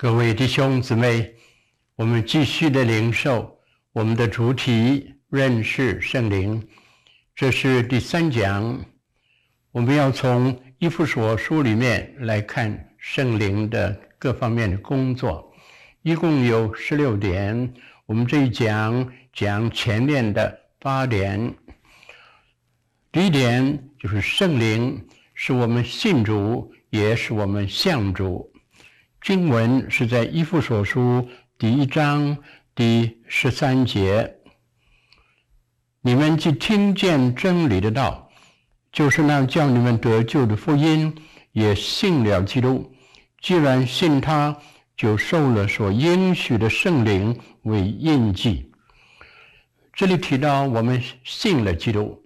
各位弟兄姊妹，我们继续的领受我们的主题，认识圣灵。这是第三讲，我们要从以弗所书里面来看圣灵的各方面的工作，一共有十六点。我们这一讲讲前面的八点。第一点就是圣灵是我们信主，也是我们向主。经文是在以弗所书第一章第十三节。你们既听见真理的道，就是那叫你们得救的福音，也信了基督。既然信他，就受了所应许的圣灵为印记。这里提到我们信了基督，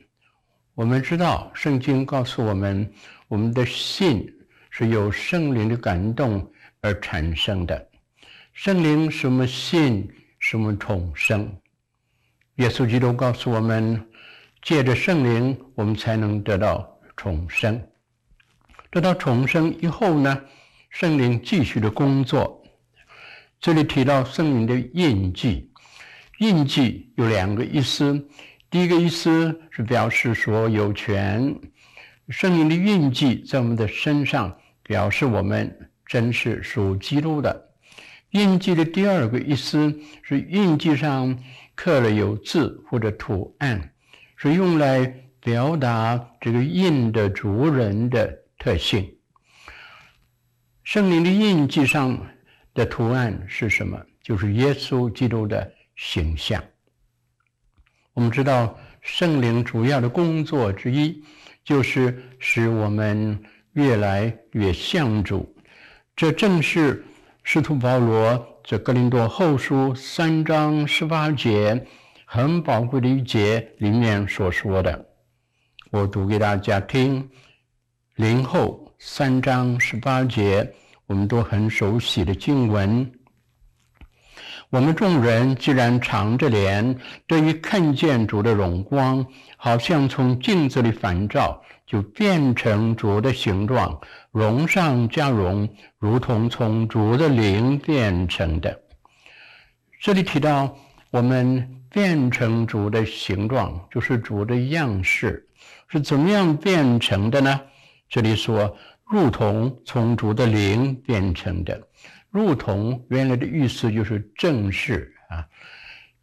我们知道圣经告诉我们，我们的信是由圣灵的感动。而产生的圣灵什么信，什么重生。耶稣基督告诉我们，借着圣灵，我们才能得到重生。得到重生以后呢，圣灵继续的工作。这里提到圣灵的印记，印记有两个意思。第一个意思是表示说有权，圣灵的印记在我们的身上，表示我们。真是属基督的印记的第二个意思是印记上刻了有字或者图案，是用来表达这个印的主人的特性。圣灵的印记上的图案是什么？就是耶稣基督的形象。我们知道圣灵主要的工作之一就是使我们越来越像主。这正是使徒保罗在格林多后书三章十八节很宝贵的一节里面所说的。我读给大家听。林后三章十八节，我们都很熟悉的经文。我们众人既然敞着脸，对于看见主的荣光，好像从镜子里反照。就变成竹的形状，荣上加荣，如同从竹的灵变成的。这里提到我们变成竹的形状，就是竹的样式，是怎么样变成的呢？这里说，如同从竹的灵变成的，如同原来的意思就是正式啊，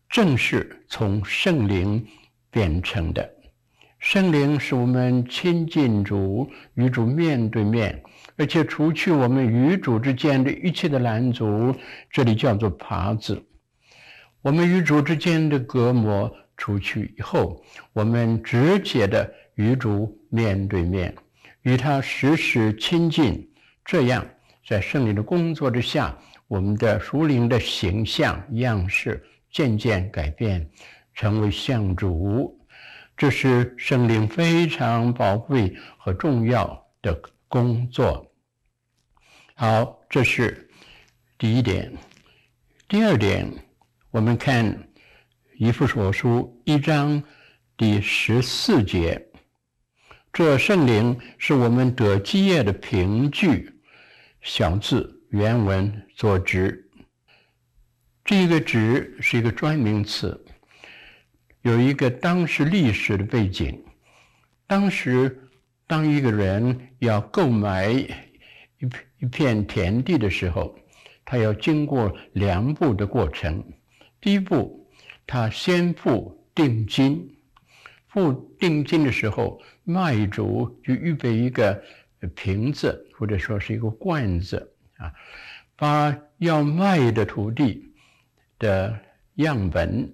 正是从圣灵变成的。圣灵使我们亲近主，与主面对面，而且除去我们与主之间的一切的拦阻，这里叫做耙子。我们与主之间的隔膜除去以后，我们直接的与主面对面，与他时时亲近。这样，在圣灵的工作之下，我们的属灵的形象样式渐渐改变，成为像主。这是圣灵非常宝贵和重要的工作。好，这是第一点。第二点，我们看以弗所书一章第十四节，这圣灵是我们得基业的凭据。小字原文作职，这个职是一个专名词。有一个当时历史的背景，当时当一个人要购买一片一片田地的时候，他要经过两步的过程。第一步，他先付定金，付定金的时候，卖主就预备一个瓶子或者说是一个罐子啊，把要卖的土地的样本。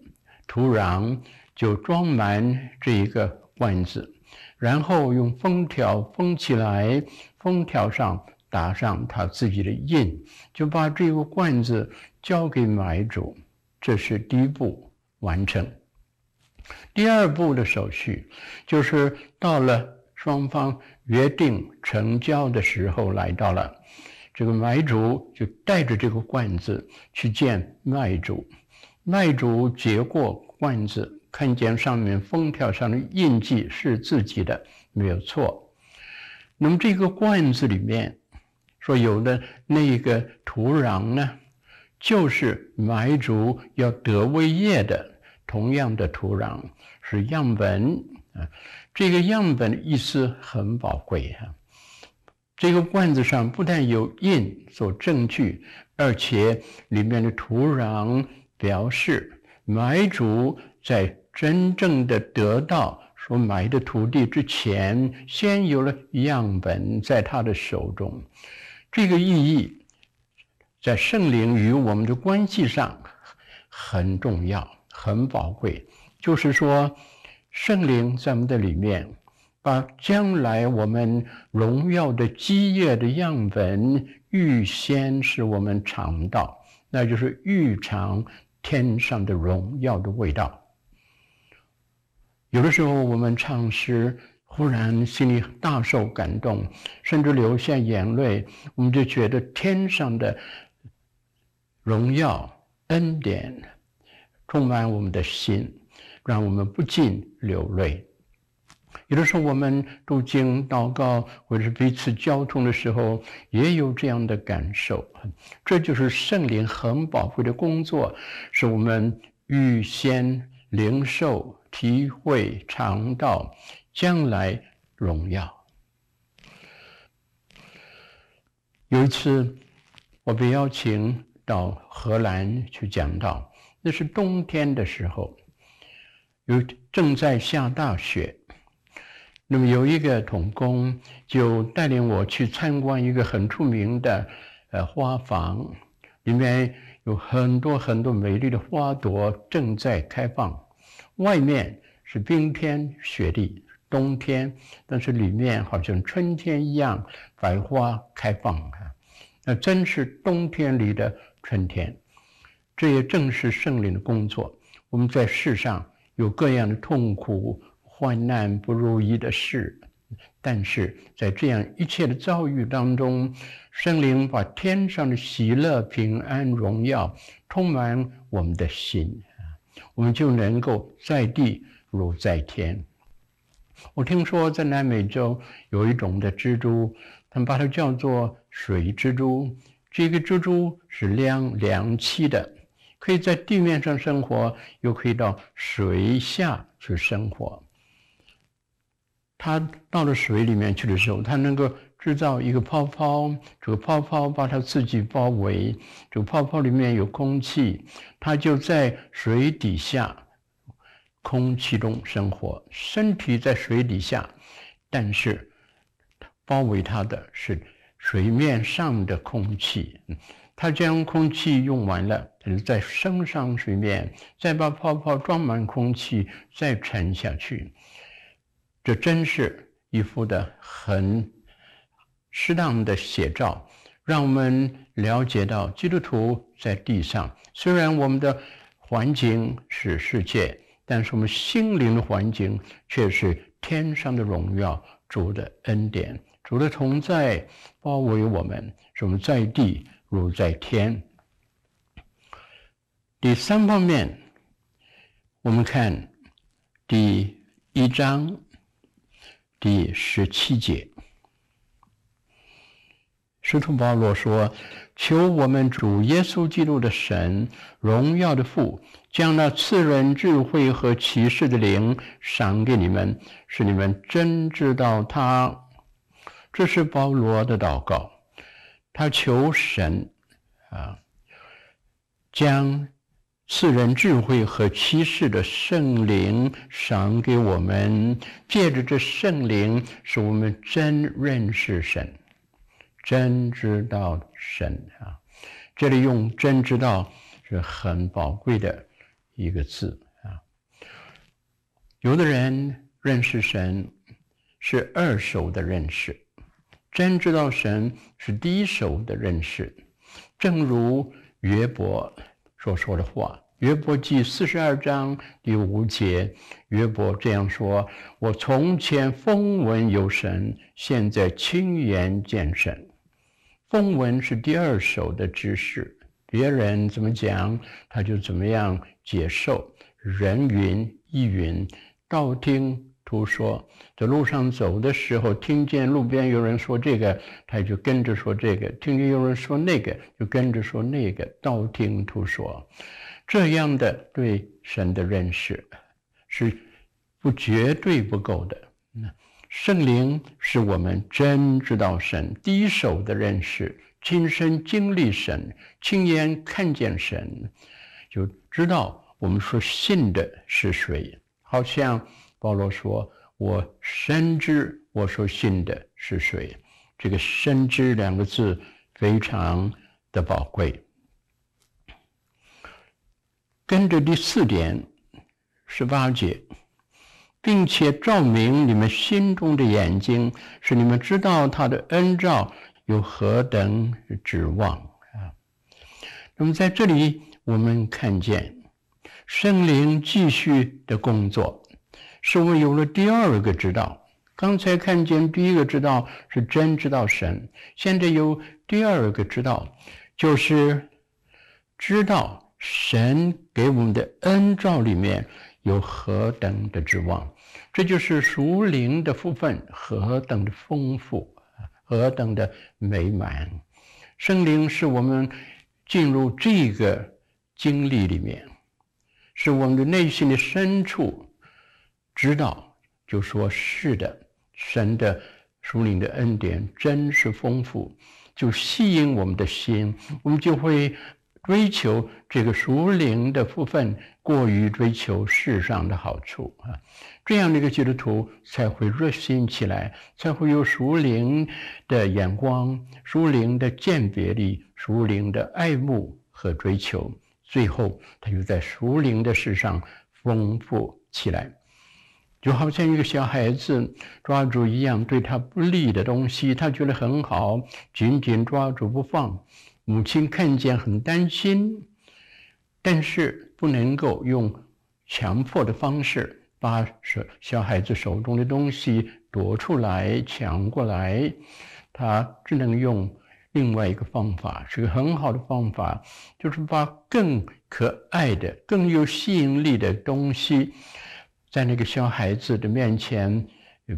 土壤就装满这一个罐子，然后用封条封起来，封条上打上他自己的印，就把这个罐子交给买主。这是第一步完成。第二步的手续就是到了双方约定成交的时候来到了，这个买主就带着这个罐子去见卖主。卖主接过罐子，看见上面封条上的印记是自己的，没有错。那么这个罐子里面说有的那个土壤呢，就是买主要得为业的同样的土壤是样本啊，这个样本的意思很宝贵哈。这个罐子上不但有印做证据，而且里面的土壤表示买主在真正的得到所买的土地之前，先有了样本在他的手中。这个意义在圣灵与我们的关系上很重要、很宝贵。就是说，圣灵在我们的里面，把将来我们荣耀的基业的样本预先使我们尝到，那就是预尝天上的荣耀的味道。有的时候我们唱诗。忽然心里大受感动，甚至流下眼泪，我们就觉得天上的荣耀恩典充满我们的心，让我们不禁流泪。有的时候我们读经祷告，或者是彼此交通的时候，也有这样的感受。这就是圣灵很宝贵的工作，是我们预先领受、体会、尝到。将来荣耀。有一次，我被邀请到荷兰去讲道，那是冬天的时候，有正在下大雪。那么有一个童工就带领我去参观一个很出名的呃花房，里面有很多很多美丽的花朵正在开放，外面是冰天雪地。冬天，但是里面好像春天一样，百花开放啊！那真是冬天里的春天。这也正是圣灵的工作。我们在世上有各样的痛苦、患难、不如意的事，但是在这样一切的遭遇当中，圣灵把天上的喜乐、平安、荣耀充满我们的心，我们就能够在地如在天。我听说在南美洲有一种的蜘蛛，他们把它叫做水蜘蛛。这个蜘蛛是两两栖的，可以在地面上生活，又可以到水下去生活。它到了水里面去的时候，它能够制造一个泡泡，这个泡泡把它自己包围，这个泡泡里面有空气，它就在水底下。空气中生活，身体在水底下，但是包围它的是水面上的空气。它将空气用完了，它就再升上水面，再把泡泡装满空气，再沉下去。这真是一幅的很适当的写照，让我们了解到基督徒在地上，虽然我们的环境是世界。但是我们心灵的环境却是天上的荣耀，主的恩典，主的同在包围我们，使我们在地如在天。第三方面，我们看第一章第十七节，使徒保罗说：“求我们主耶稣基督的神，荣耀的父。”将那赐人智慧和启示的灵赏给你们，使你们真知道他。这是保罗的祷告，他求神啊，将世人智慧和启示的圣灵赏给我们，借着这圣灵，使我们真认识神，真知道神啊。这里用“真知道”是很宝贵的。一个字啊，有的人认识神是二手的认识，真知道神是第一手的认识。正如约伯所说的话，《约伯记》四十二章第五节，约伯这样说：“我从前风闻有神，现在亲眼见神。”风闻是第二手的知识，别人怎么讲，他就怎么样。接受人云亦云，道听图说，在路上走的时候，听见路边有人说这个，他就跟着说这个；听见有人说那个，就跟着说那个，道听途说。这样的对神的认识是不绝对不够的。圣灵是我们真知道神第一手的认识，亲身经历神，亲眼看见神，就知道我们说信的是谁。好像保罗说：“我深知我所信的是谁。”这个“深知”两个字非常的宝贵。跟着第四点，十八节，并且照明你们心中的眼睛，使你们知道他的恩照有何等指望啊。那么在这里，我们看见。圣灵继续的工作，是我们有了第二个知道。刚才看见第一个知道是真知道神，现在有第二个知道，就是知道神给我们的恩照里面有何等的指望。这就是属灵的福分何等的丰富，何等的美满。圣灵是我们进入这个经历里面。是我们的内心的深处知道，就说是的，神的属灵的恩典真是丰富，就吸引我们的心，我们就会追求这个属灵的福分，过于追求世上的好处啊。这样的一个基督徒才会热心起来，才会有属灵的眼光、属灵的鉴别力、属灵的爱慕和追求。最后，他就在属灵的事上丰富起来，就好像一个小孩子抓住一样对他不利的东西，他觉得很好，紧紧抓住不放。母亲看见很担心，但是不能够用强迫的方式把小小孩子手中的东西夺出来、抢过来，他只能用。另外一个方法是个很好的方法，就是把更可爱的、更有吸引力的东西，在那个小孩子的面前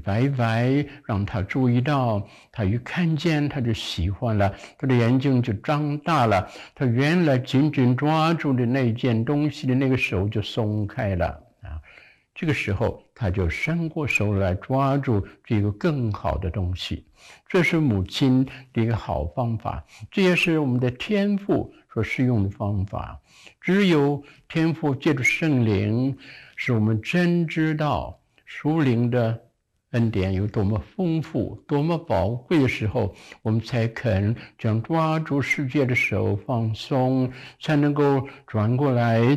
摆摆，让他注意到，他一看见他就喜欢了，他的眼睛就张大了，他原来紧紧抓住的那件东西的那个手就松开了啊。这个时候，他就伸过手来抓住这个更好的东西。这是母亲的一个好方法，这也是我们的天赋所适用的方法。只有天父借助圣灵，使我们真知道属灵的恩典有多么丰富、多么宝贵的时候，我们才肯将抓住世界的手放松，才能够转过来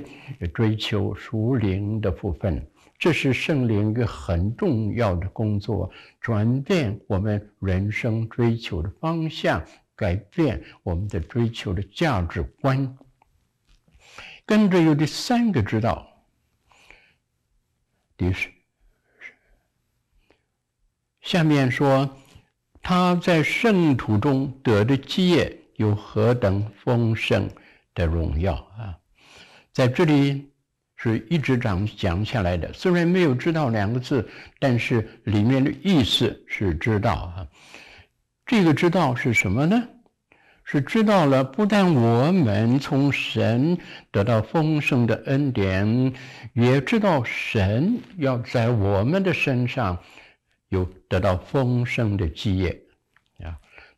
追求属灵的部分。这是圣灵一个很重要的工作，转变我们人生追求的方向，改变我们的追求的价值观。跟着有第三个知道，第是下面说他在圣徒中得的基业有何等丰盛的荣耀啊，在这里。是一直讲讲下来的，虽然没有“知道”两个字，但是里面的意思是知道啊。这个知道是什么呢？是知道了，不但我们从神得到丰盛的恩典，也知道神要在我们的身上有得到丰盛的基业啊。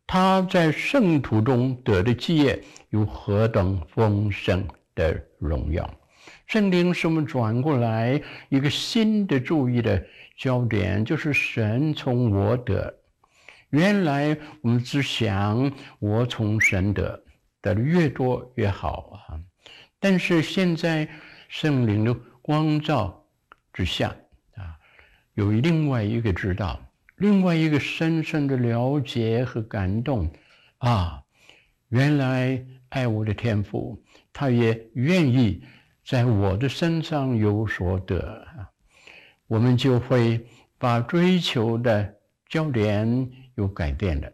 他在圣徒中得的基业有何等丰盛的荣耀！圣灵使我们转过来一个新的注意的焦点，就是神从我得。原来我们只想我从神得，得的越多越好啊。但是现在圣灵的光照之下啊，有另外一个知道，另外一个深深的了解和感动啊。原来爱我的天父，他也愿意。在我的身上有所得啊，我们就会把追求的焦点有改变了。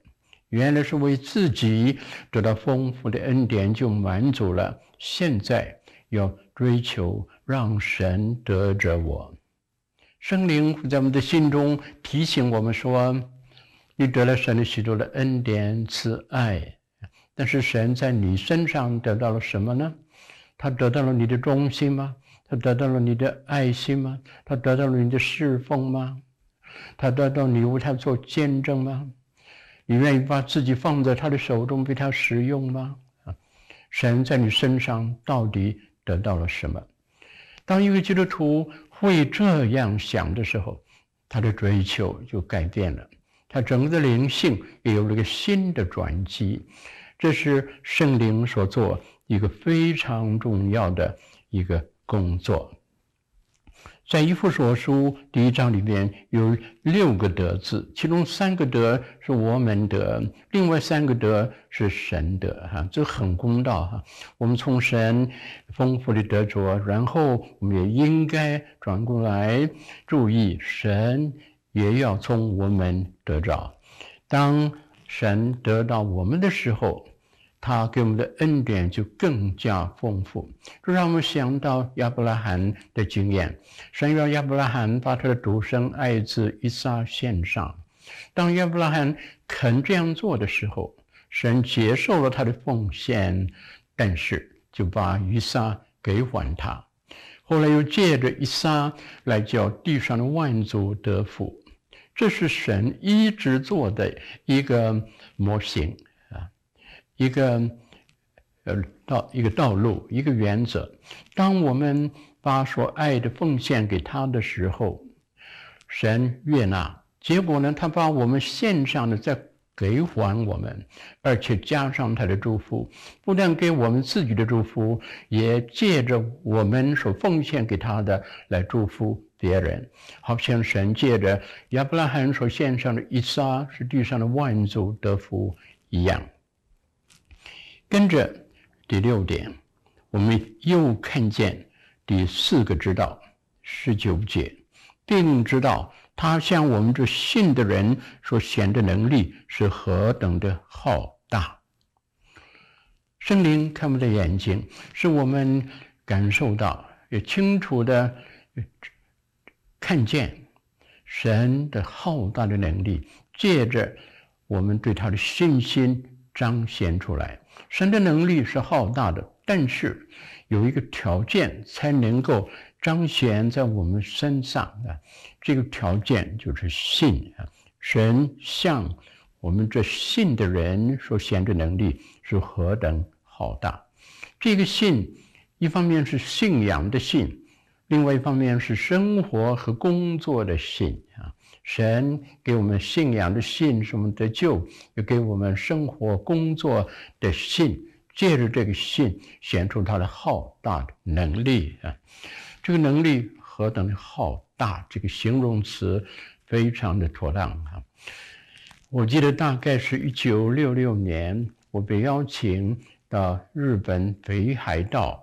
原来是为自己得到丰富的恩典就满足了，现在要追求让神得着我。圣灵在我们的心中提醒我们说：“你得了神的许多的恩典慈爱，但是神在你身上得到了什么呢？他得到了你的忠心吗？他得到了你的爱心吗？他得到了你的侍奉吗？他得到你为他做见证吗？你愿意把自己放在他的手中被他使用吗？啊，神在你身上到底得到了什么？当一个基督徒会这样想的时候，他的追求就改变了，他整个的灵性也有了一个新的转机。这是圣灵所做一个非常重要的一个工作。在一幅所书第一章里面有六个得字，其中三个得是我们得，另外三个得是神得，哈，这很公道哈。我们从神丰富的得着，然后我们也应该转过来注意，神也要从我们得着。当神得到我们的时候，他给我们的恩典就更加丰富，这让我们想到亚伯拉罕的经验。神让亚伯拉罕把他的独生爱子以撒献上，当亚伯拉罕肯这样做的时候，神接受了他的奉献，但是就把以撒给还他。后来又借着以撒来叫地上的万族得福，这是神一直做的一个模型。一个呃道一个道路一个原则，当我们把所爱的奉献给他的时候，神悦纳。结果呢，他把我们献上的再给还我们，而且加上他的祝福，不但给我们自己的祝福，也借着我们所奉献给他的来祝福别人，好像神借着亚伯拉罕所献上的以撒，是地上的万族得福一样。跟着第六点，我们又看见第四个知道，十九节，并知道他向我们这信的人所显的能力是何等的浩大。圣灵看我们的眼睛，使我们感受到，也清楚的看见神的浩大的能力，借着我们对他的信心彰显出来。神的能力是浩大的，但是有一个条件才能够彰显在我们身上啊，这个条件就是信啊。神向我们这信的人所显的能力是何等浩大。这个信，一方面是信仰的信，另外一方面是生活和工作的信啊。神给我们信仰的信，是我们得救；又给我们生活工作的信，借着这个信显出他的浩大的能力啊！这个能力何等的浩大！这个形容词非常的妥当啊！我记得大概是一九六六年，我被邀请到日本北海道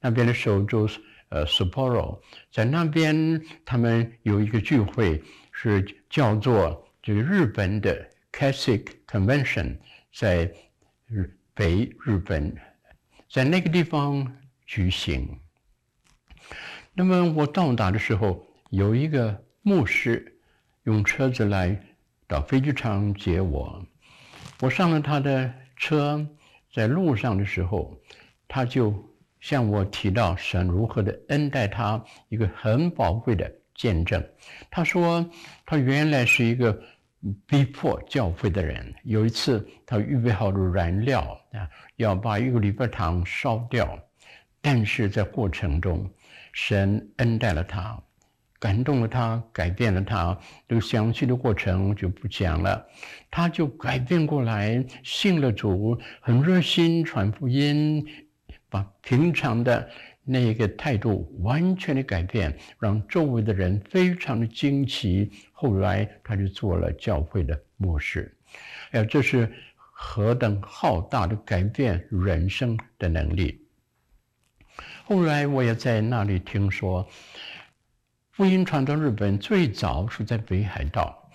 那边的首都呃 Sapporo，在那边他们有一个聚会。是叫做这个日本的 Classic Convention，在日北日本，在那个地方举行。那么我到达的时候，有一个牧师用车子来到飞机场接我。我上了他的车，在路上的时候，他就向我提到神如何的恩待他，一个很宝贵的。见证，他说他原来是一个逼迫教会的人。有一次，他预备好了燃料啊，要把一个礼拜堂烧掉，但是在过程中，神恩待了他，感动了他，改变了他。这个详细的过程就不讲了，他就改变过来，信了主，很热心传福音，把平常的。那一个态度完全的改变，让周围的人非常的惊奇。后来他就做了教会的牧师，哎，这是何等浩大的改变人生的能力。后来我也在那里听说，福音传到日本最早是在北海道。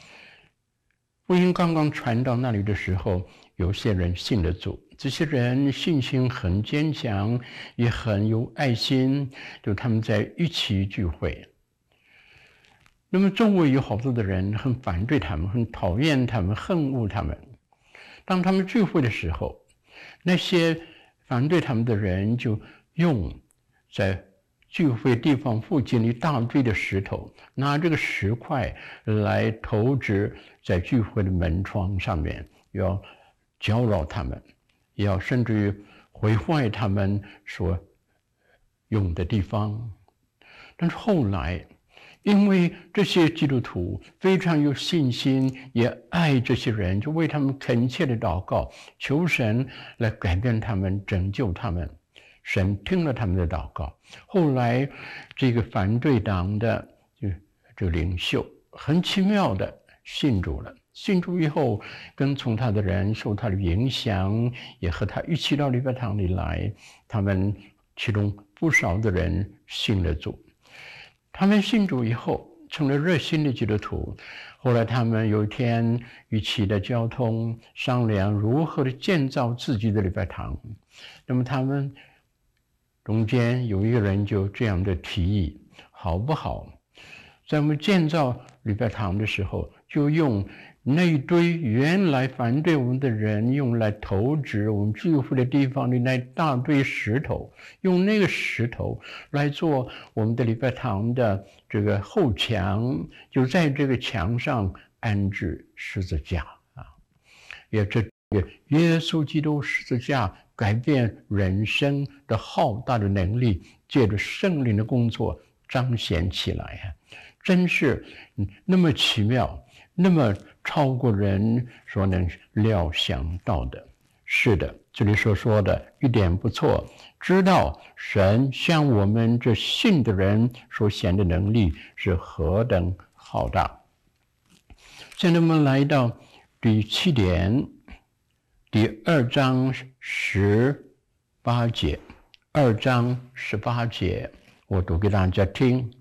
福音刚刚传到那里的时候，有些人信了主。这些人信心很坚强，也很有爱心，就他们在一起聚会。那么周围有好多的人很反对他们，很讨厌他们，恨恶他们。当他们聚会的时候，那些反对他们的人就用在聚会地方附近一大堆的石头，拿这个石块来投掷在聚会的门窗上面，要搅扰他们，要甚至于毁坏他们所用的地方。但是后来，因为这些基督徒非常有信心，也爱这些人，就为他们恳切的祷告，求神来改变他们，拯救他们。神听了他们的祷告，后来这个反对党的就就领袖很奇妙的信主了。信主以后，跟从他的人受他的影响，也和他一起到礼拜堂里来。他们其中不少的人信了主。他们信主以后，成了热心的基督徒。后来他们有一天一起的交通商量如何的建造自己的礼拜堂。那么他们。中间有一个人就这样的提议，好不好？在我们建造礼拜堂的时候，就用那一堆原来反对我们的人用来投掷我们聚会的地方的那一大堆石头，用那个石头来做我们的礼拜堂的这个后墙，就在这个墙上安置十字架啊，也这个耶稣基督十字架。改变人生的浩大的能力，借着圣灵的工作彰显起来啊！真是那么奇妙，那么超过人所能料想到的。是的，这里所说的一点不错，知道神向我们这信的人所显的能力是何等浩大。现在我们来到第七点。第二章十八节，二章十八节，我读给大家听。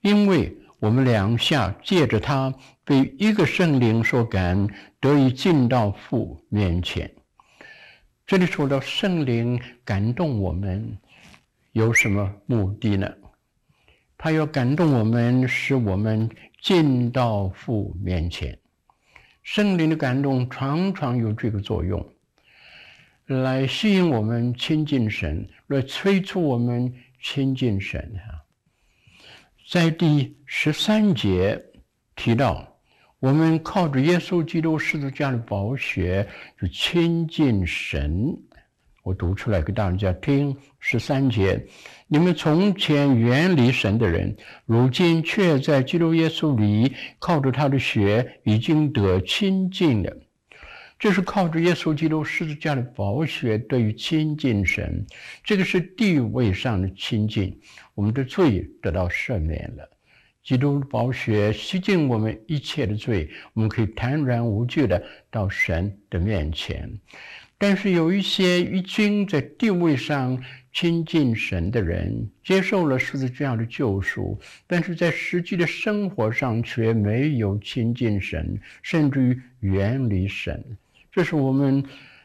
因为我们两下借着他被一个圣灵所感，得以进到父面前。这里说到圣灵感动我们，有什么目的呢？他要感动我们，使我们进到父面前。圣灵的感动常常有这个作用，来吸引我们亲近神，来催促我们亲近神。哈，在第十三节提到，我们靠着耶稣基督十字架的宝血，就亲近神。我读出来给大家听，十三节。你们从前远离神的人，如今却在基督耶稣里靠着他的血已经得亲近了。这是靠着耶稣基督十字架的宝血对于亲近神，这个是地位上的亲近。我们的罪得到赦免了，基督的宝血洗净我们一切的罪，我们可以坦然无惧的到神的面前。但是有一些已经在地位上。亲近神的人接受了十字架的救赎，但是在实际的生活上却没有亲近神，甚至于远离神。这是我们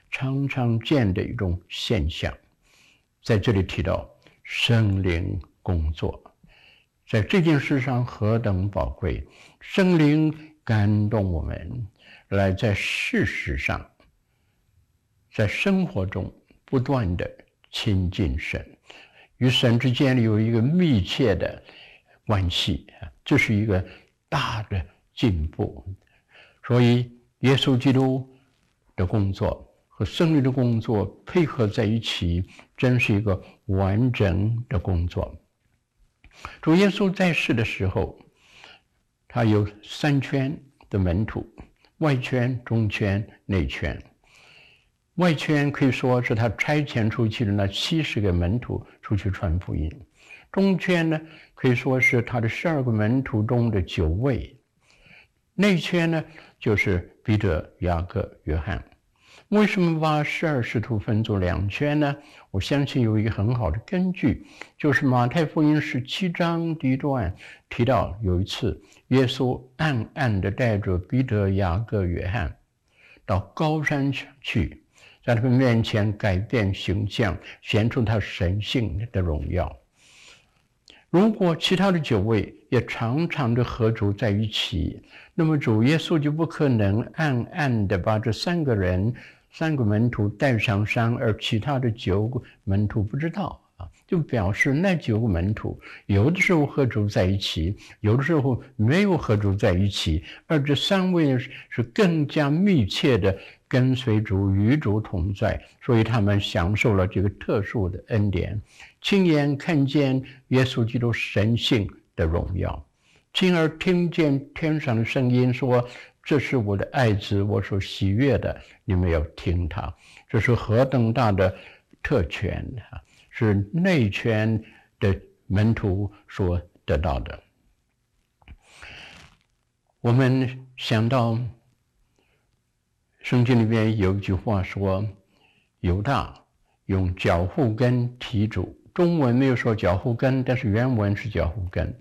常常见的一种现象。在这里提到圣灵工作，在这件事上何等宝贵！圣灵感动我们，来在事实上，在生活中不断的。亲近神，与神之间有一个密切的关系，这是一个大的进步。所以，耶稣基督的工作和圣灵的工作配合在一起，真是一个完整的工作。主耶稣在世的时候，他有三圈的门徒：外圈、中圈、内圈。外圈可以说是他差遣出去的那七十个门徒出去传福音，中圈呢可以说是他的十二个门徒中的九位，内圈呢就是彼得、雅各、约翰。为什么把十二使徒分作两圈呢？我相信有一个很好的根据，就是马太福音十七章第一段提到，有一次耶稣暗暗地带着彼得、雅各、约翰到高山去。在他们面前改变形象，显出他神性的荣耀。如果其他的九位也常常的合住在一起，那么主耶稣就不可能暗暗的把这三个人、三个门徒带上山，而其他的九个门徒不知道啊。就表示那九个门徒有的时候和主在一起，有的时候没有和主在一起，而这三位是更加密切的跟随主、与主同在，所以他们享受了这个特殊的恩典，亲眼看见耶稣基督神性的荣耀，亲耳听见天上的声音说：“这是我的爱子，我所喜悦的，你们要听他。”这是何等大的特权啊！是内圈的门徒所得到的。我们想到圣经里面有一句话说：“犹大用脚后跟提主。”中文没有说脚后跟，但是原文是脚后跟。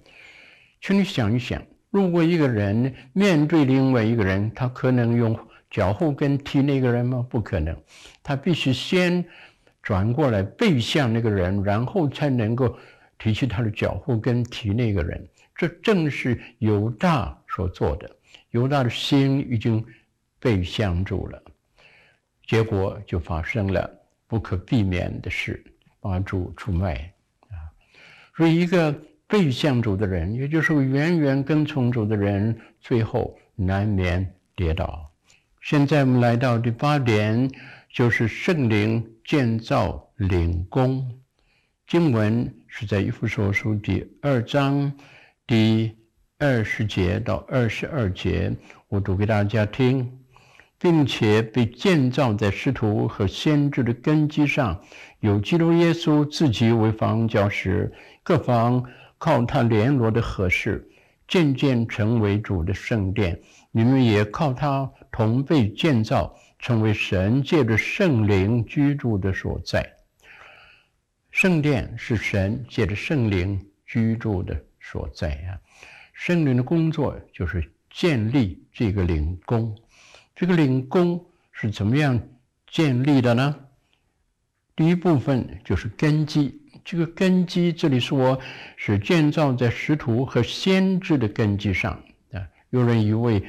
请你想一想，如果一个人面对另外一个人，他可能用脚后跟踢那个人吗？不可能，他必须先。转过来背向那个人，然后才能够提起他的脚后跟踢那个人。这正是犹大所做的。犹大的心已经背向住了，结果就发生了不可避免的事，把主出卖啊！所以，一个背向主的人，也就是远远跟从主的人，最后难免跌倒。现在我们来到第八点，就是圣灵。建造灵宫，经文是在以弗所书第二章第二十节到二十二节，我读给大家听，并且被建造在师徒和先知的根基上，有基督耶稣自己为房角石，各房靠他联络的合适，渐渐成为主的圣殿，你们也靠他同被建造。成为神借着圣灵居住的所在，圣殿是神借着圣灵居住的所在啊。圣灵的工作就是建立这个灵宫，这个灵宫是怎么样建立的呢？第一部分就是根基，这个根基这里说是建造在使徒和先知的根基上啊。有人以为。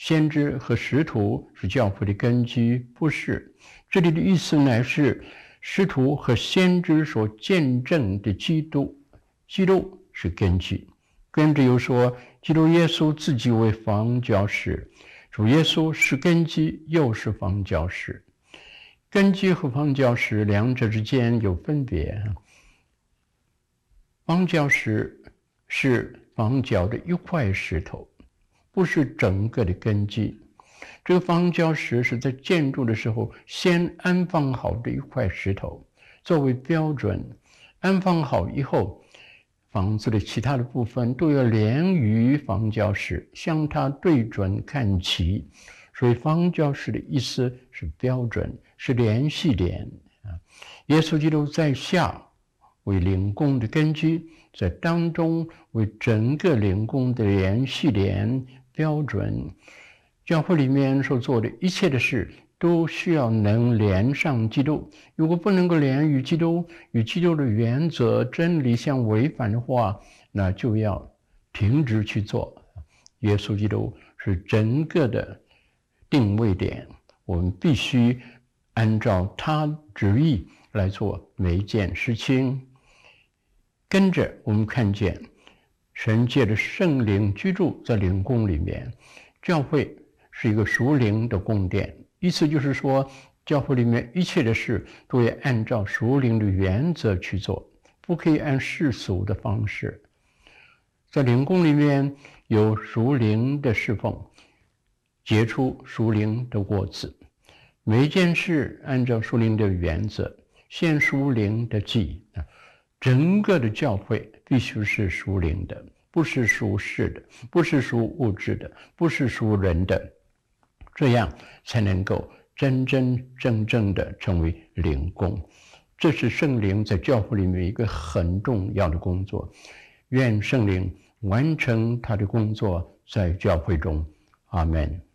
先知和使徒是教会的根基，不是。这里的意思乃是使徒和先知所见证的基督，基督是根基。跟着又说，基督耶稣自己为房角石，主耶稣是根基，又是房角石。根基和房角石两者之间有分别。方角石是房角的一块石头。不是整个的根基，这个方角石是在建筑的时候先安放好的一块石头作为标准，安放好以后，房子的其他的部分都要连于房角石，向它对准看齐。所以方角石的意思是标准，是联系点啊。耶稣基督在下为灵宫的根基，在当中为整个灵宫的连续连。标准，教会里面所做的一切的事，都需要能连上基督。如果不能够连与基督，与基督的原则、真理相违反的话，那就要停止去做。耶稣基督是整个的定位点，我们必须按照他旨意来做每一件事情。跟着我们看见。神借着圣灵居住在灵宫里面，教会是一个属灵的宫殿。意思就是说，教会里面一切的事都要按照属灵的原则去做，不可以按世俗的方式。在灵宫里面有属灵的侍奉，结出属灵的果子。每一件事按照属灵的原则，献属灵的祭。整个的教会必须是属灵的，不是属世的，不是属物质的，不是属人的，这样才能够真真正正的成为灵工。这是圣灵在教会里面一个很重要的工作。愿圣灵完成他的工作在教会中。阿门。